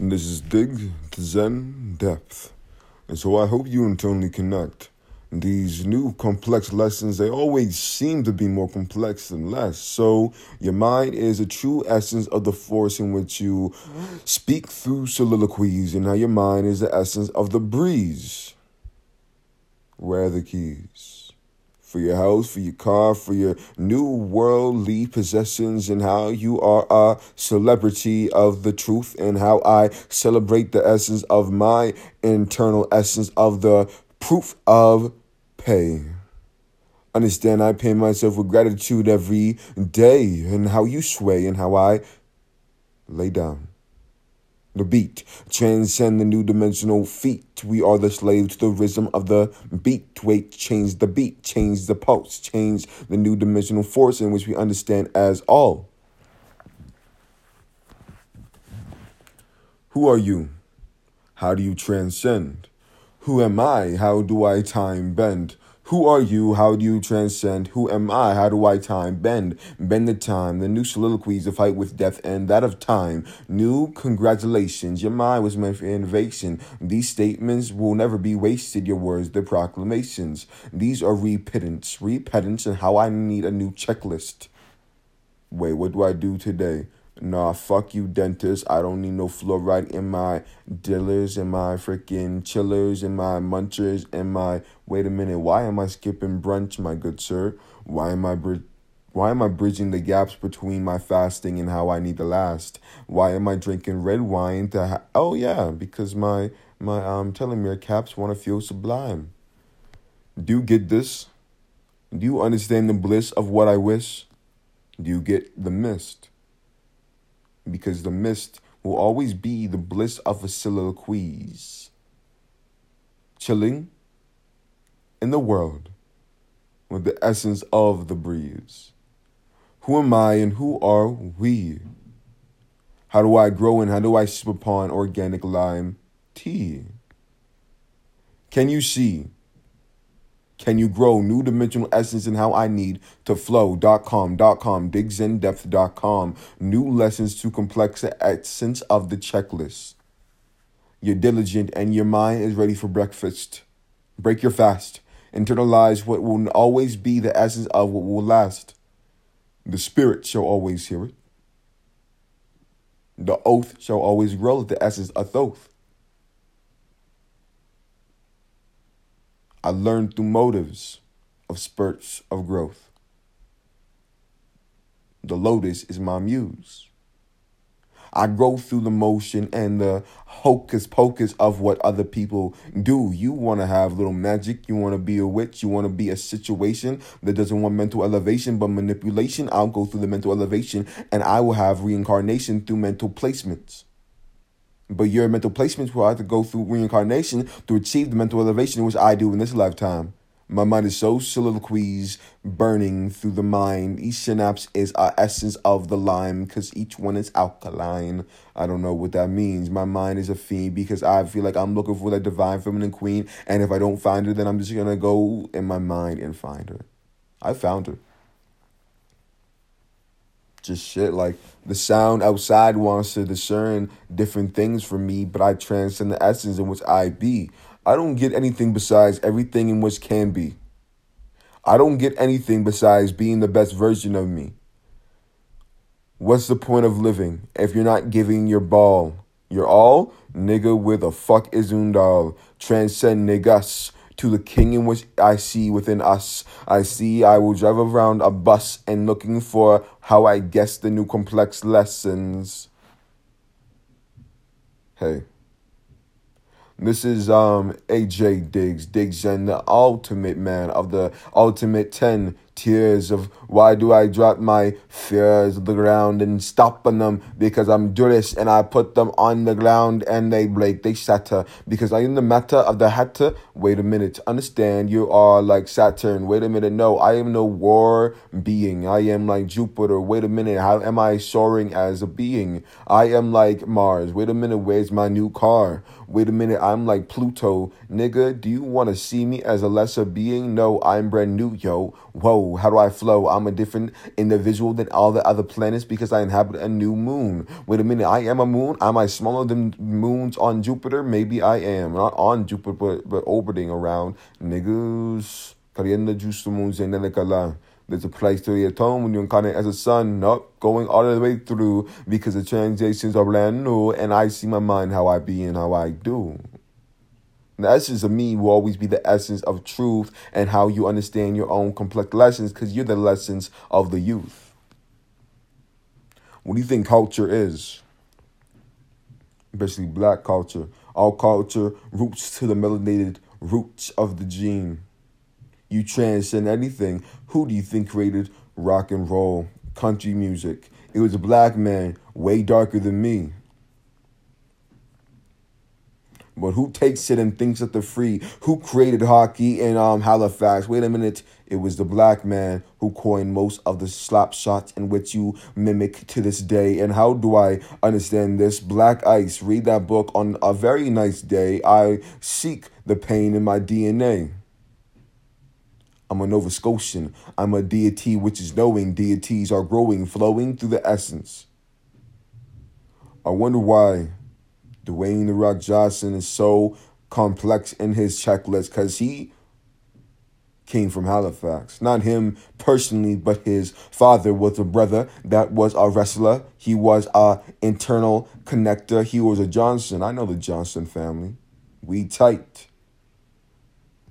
And this is Dig to Zen Depth. And so I hope you internally connect. These new complex lessons, they always seem to be more complex than less. So your mind is a true essence of the force in which you speak through soliloquies, and how your mind is the essence of the breeze. Where are the keys? For your house, for your car, for your new worldly possessions, and how you are a celebrity of the truth, and how I celebrate the essence of my internal essence of the proof of pay. Understand, I pay myself with gratitude every day, and how you sway, and how I lay down the beat. Transcend the new dimensional feet. We are the slaves to the rhythm of the beat. Wait, change the beat, change the pulse, change the new dimensional force in which we understand as all. Who are you? How do you transcend? Who am I? How do I time bend? Who are you? How do you transcend? Who am I? How do I time bend? Bend the time. The new soliloquies of fight with death and that of time. New congratulations. Your mind was meant for innovation. These statements will never be wasted. Your words, the proclamations. These are repentance. Repentance and how I need a new checklist. Wait, what do I do today? Nah, fuck you, dentist. I don't need no fluoride in my dillers, in my freaking chillers, in my munchers, in my. Wait a minute, why am I skipping brunch, my good sir? Why am I br- why am I bridging the gaps between my fasting and how I need to last? Why am I drinking red wine to ha- Oh yeah, because my my um telomere caps want to feel sublime. Do you get this? Do you understand the bliss of what I wish? Do you get the mist? Because the mist will always be the bliss of a soliloquies. Chilling in the world with the essence of the breeze. Who am I and who are we? How do I grow and how do I sip upon organic lime tea? Can you see? Can you grow new dimensional essence in how I need to flow.com, .com, digzendepth.com. New lessons to complex essence of the checklist. You're diligent and your mind is ready for breakfast. Break your fast. Internalize what will always be the essence of what will last. The spirit shall always hear it. The oath shall always grow the essence of oath. I learned through motives of spurts of growth. The lotus is my muse. I grow through the motion and the hocus pocus of what other people do. You want to have little magic. You want to be a witch. You want to be a situation that doesn't want mental elevation but manipulation. I'll go through the mental elevation and I will have reincarnation through mental placements. But your mental placements will have to go through reincarnation to achieve the mental elevation which I do in this lifetime. My mind is so soliloquies burning through the mind. Each synapse is our essence of the lime because each one is alkaline. I don't know what that means. My mind is a fiend because I feel like I'm looking for that divine feminine queen. And if I don't find her, then I'm just going to go in my mind and find her. I found her just shit. Like the sound outside wants to discern different things from me, but I transcend the essence in which I be. I don't get anything besides everything in which can be. I don't get anything besides being the best version of me. What's the point of living if you're not giving your ball? Your all? Nigga, where the fuck is Undal? Transcend niggas to the king in which I see within us. I see I will drive around a bus and looking for how I guess the new complex lessons. Hey. This is um AJ Diggs, Diggs and the ultimate man of the ultimate 10 tears of why do I drop my fears on the ground and stop on them because I'm Jewish and I put them on the ground and they break, they shatter because I am the matter of the hatter. Wait a minute, understand you are like Saturn. Wait a minute, no, I am no war being. I am like Jupiter. Wait a minute, how am I soaring as a being? I am like Mars. Wait a minute, where's my new car? Wait a minute, I'm like Pluto. Nigga, do you want to see me as a lesser being? No, I'm brand new, yo. Whoa flow. How do I flow? I'm a different individual than all the other planets because I inhabit a new moon. Wait a minute, I am a moon? Am I smaller than moons on Jupiter? Maybe I am. Not on Jupiter, but, but orbiting around. Niggas. There's a place to the atone when you incarnate as a son, not going all the way through because the transitions are brand new and I see my mind how I be and how I do. The essence of me will always be the essence of truth and how you understand your own complex lessons because you're the lessons of the youth. What do you think culture is? Basically, black culture. All culture roots to the melanated roots of the gene. You transcend anything. Who do you think created rock and roll, country music? It was a black man, way darker than me. But who takes it and thinks that they're free? Who created hockey in um, Halifax? Wait a minute. It was the black man who coined most of the slap shots in which you mimic to this day. And how do I understand this? Black Ice. Read that book on a very nice day. I seek the pain in my DNA. I'm a Nova Scotian. I'm a deity which is knowing deities are growing, flowing through the essence. I wonder why Dwayne The Rock Johnson is so complex in his checklist because he came from Halifax. Not him personally, but his father was a brother that was a wrestler. He was a internal connector. He was a Johnson. I know the Johnson family. We tight.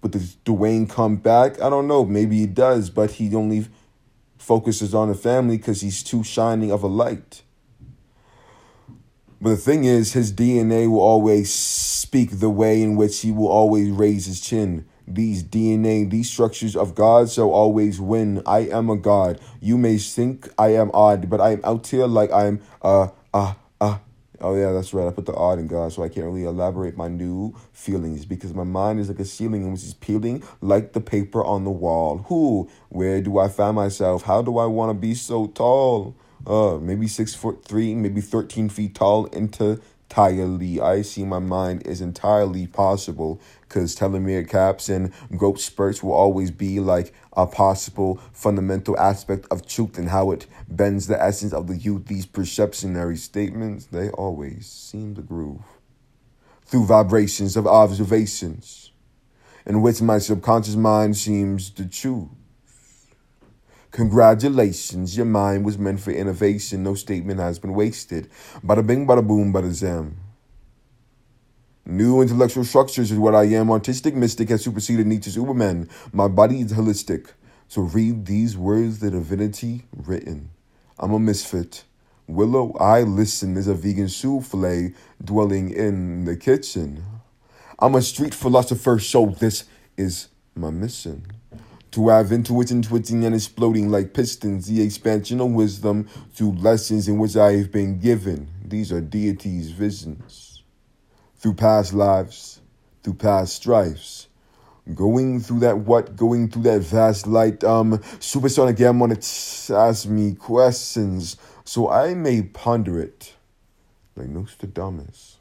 But does Dwayne come back? I don't know. Maybe he does, but he only focuses on the family because he's too shining of a light. But the thing is, his DNA will always speak the way in which he will always raise his chin. These DNA, these structures of God shall always win. I am a God. You may think I am odd, but I am out here like I'm uh uh uh Oh yeah, that's right. I put the odd in God, so I can't really elaborate my new feelings because my mind is like a ceiling which is peeling like the paper on the wall. Who? Where do I find myself? How do I want to be so tall? Uh, maybe six foot three, maybe thirteen feet tall entirely. I see my mind is entirely possible because telomere caps and growth spurts will always be like a possible fundamental aspect of truth and how it bends the essence of the youth. These perceptionary statements, they always seem to groove through vibrations of observations in which my subconscious mind seems to choose. Congratulations, your mind was meant for innovation. No statement has been wasted. Bada bing, bada boom, bada zam. New intellectual structures is what I am. Artistic mystic has superseded Nietzsche's Uberman. My body is holistic. So read these words, the divinity written. I'm a misfit. Willow, I listen is a vegan souffle dwelling in the kitchen. I'm a street philosopher, so this is my mission. To have intuition twitching and exploding like pistons, the expansion of wisdom through lessons in which I have been given. These are deities' visions through past lives, through past strifes. Going through that what? Going through that vast light. Um, supersonic am on it ask me questions, so I may ponder it like Nostradamus.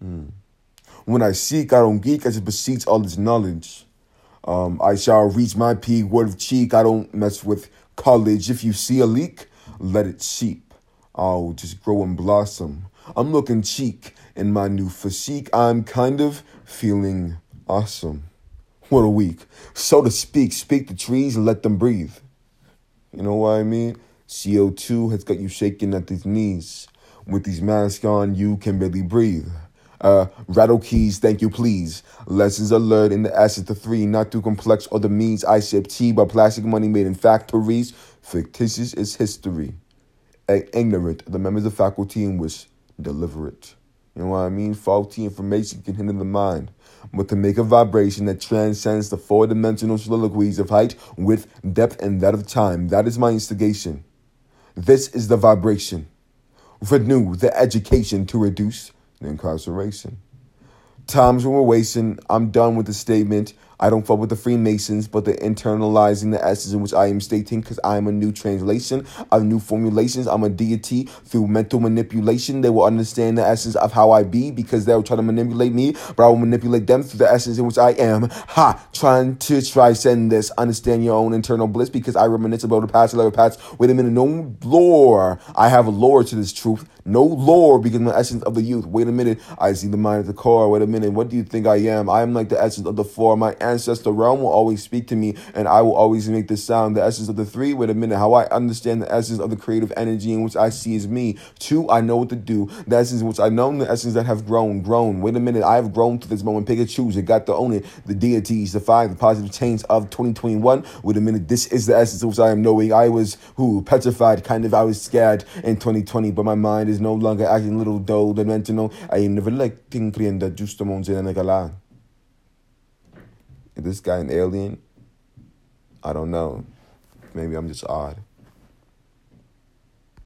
Hmm. When I seek, I don't geek, I just beseech all this knowledge. Um, I shall reach my peak, word of cheek, I don't mess with college. If you see a leak, let it seep. I'll just grow and blossom. I'm looking cheek in my new physique. I'm kind of feeling awesome. What a week. So to speak, speak the trees and let them breathe. You know what I mean? CO2 has got you shaking at these knees. With these masks on, you can barely breathe. Uh, rattle keys, thank you, please. Lessons are learned in the essence of three, not too complex or the means I tea by plastic money made in factories. Fictitious is history. ignorant, the members of faculty in which deliver it. You know what I mean? Faulty information can hinder the mind, but to make a vibration that transcends the four dimensional soliloquies of height, width, depth, and that of time. That is my instigation. This is the vibration. Renew the education to reduce incarceration. Times when we're wasting, I'm done with the statement. I don't fuck with the Freemasons, but they're internalizing the essence in which I am stating because I am a new translation of new formulations. I'm a deity through mental manipulation. They will understand the essence of how I be because they'll try to manipulate me, but I will manipulate them through the essence in which I am. Ha! Trying to try transcend this. Understand your own internal bliss because I reminisce about the past, level past. Wait a minute, no lore. I have a lore to this truth. No lore because the essence of the youth. Wait a minute, I see the mind of the core. Wait a minute, what do you think I am? I am like the essence of the four. My ancestor realm will always speak to me, and I will always make the sound. The essence of the three. Wait a minute, how I understand the essence of the creative energy in which I see is me. Two, I know what to do. The essence in which I know the essence that have grown, grown. Wait a minute, I have grown to this moment. Pick choose. It got to own it. The deities, the five, the positive change of 2021. Wait a minute, this is the essence of which I am knowing. I was who petrified, kind of. I was scared in 2020, but my mind is no longer acting little dull dimensional. I am never like thinking that just the Is this guy an alien? I don't know. Maybe I'm just odd.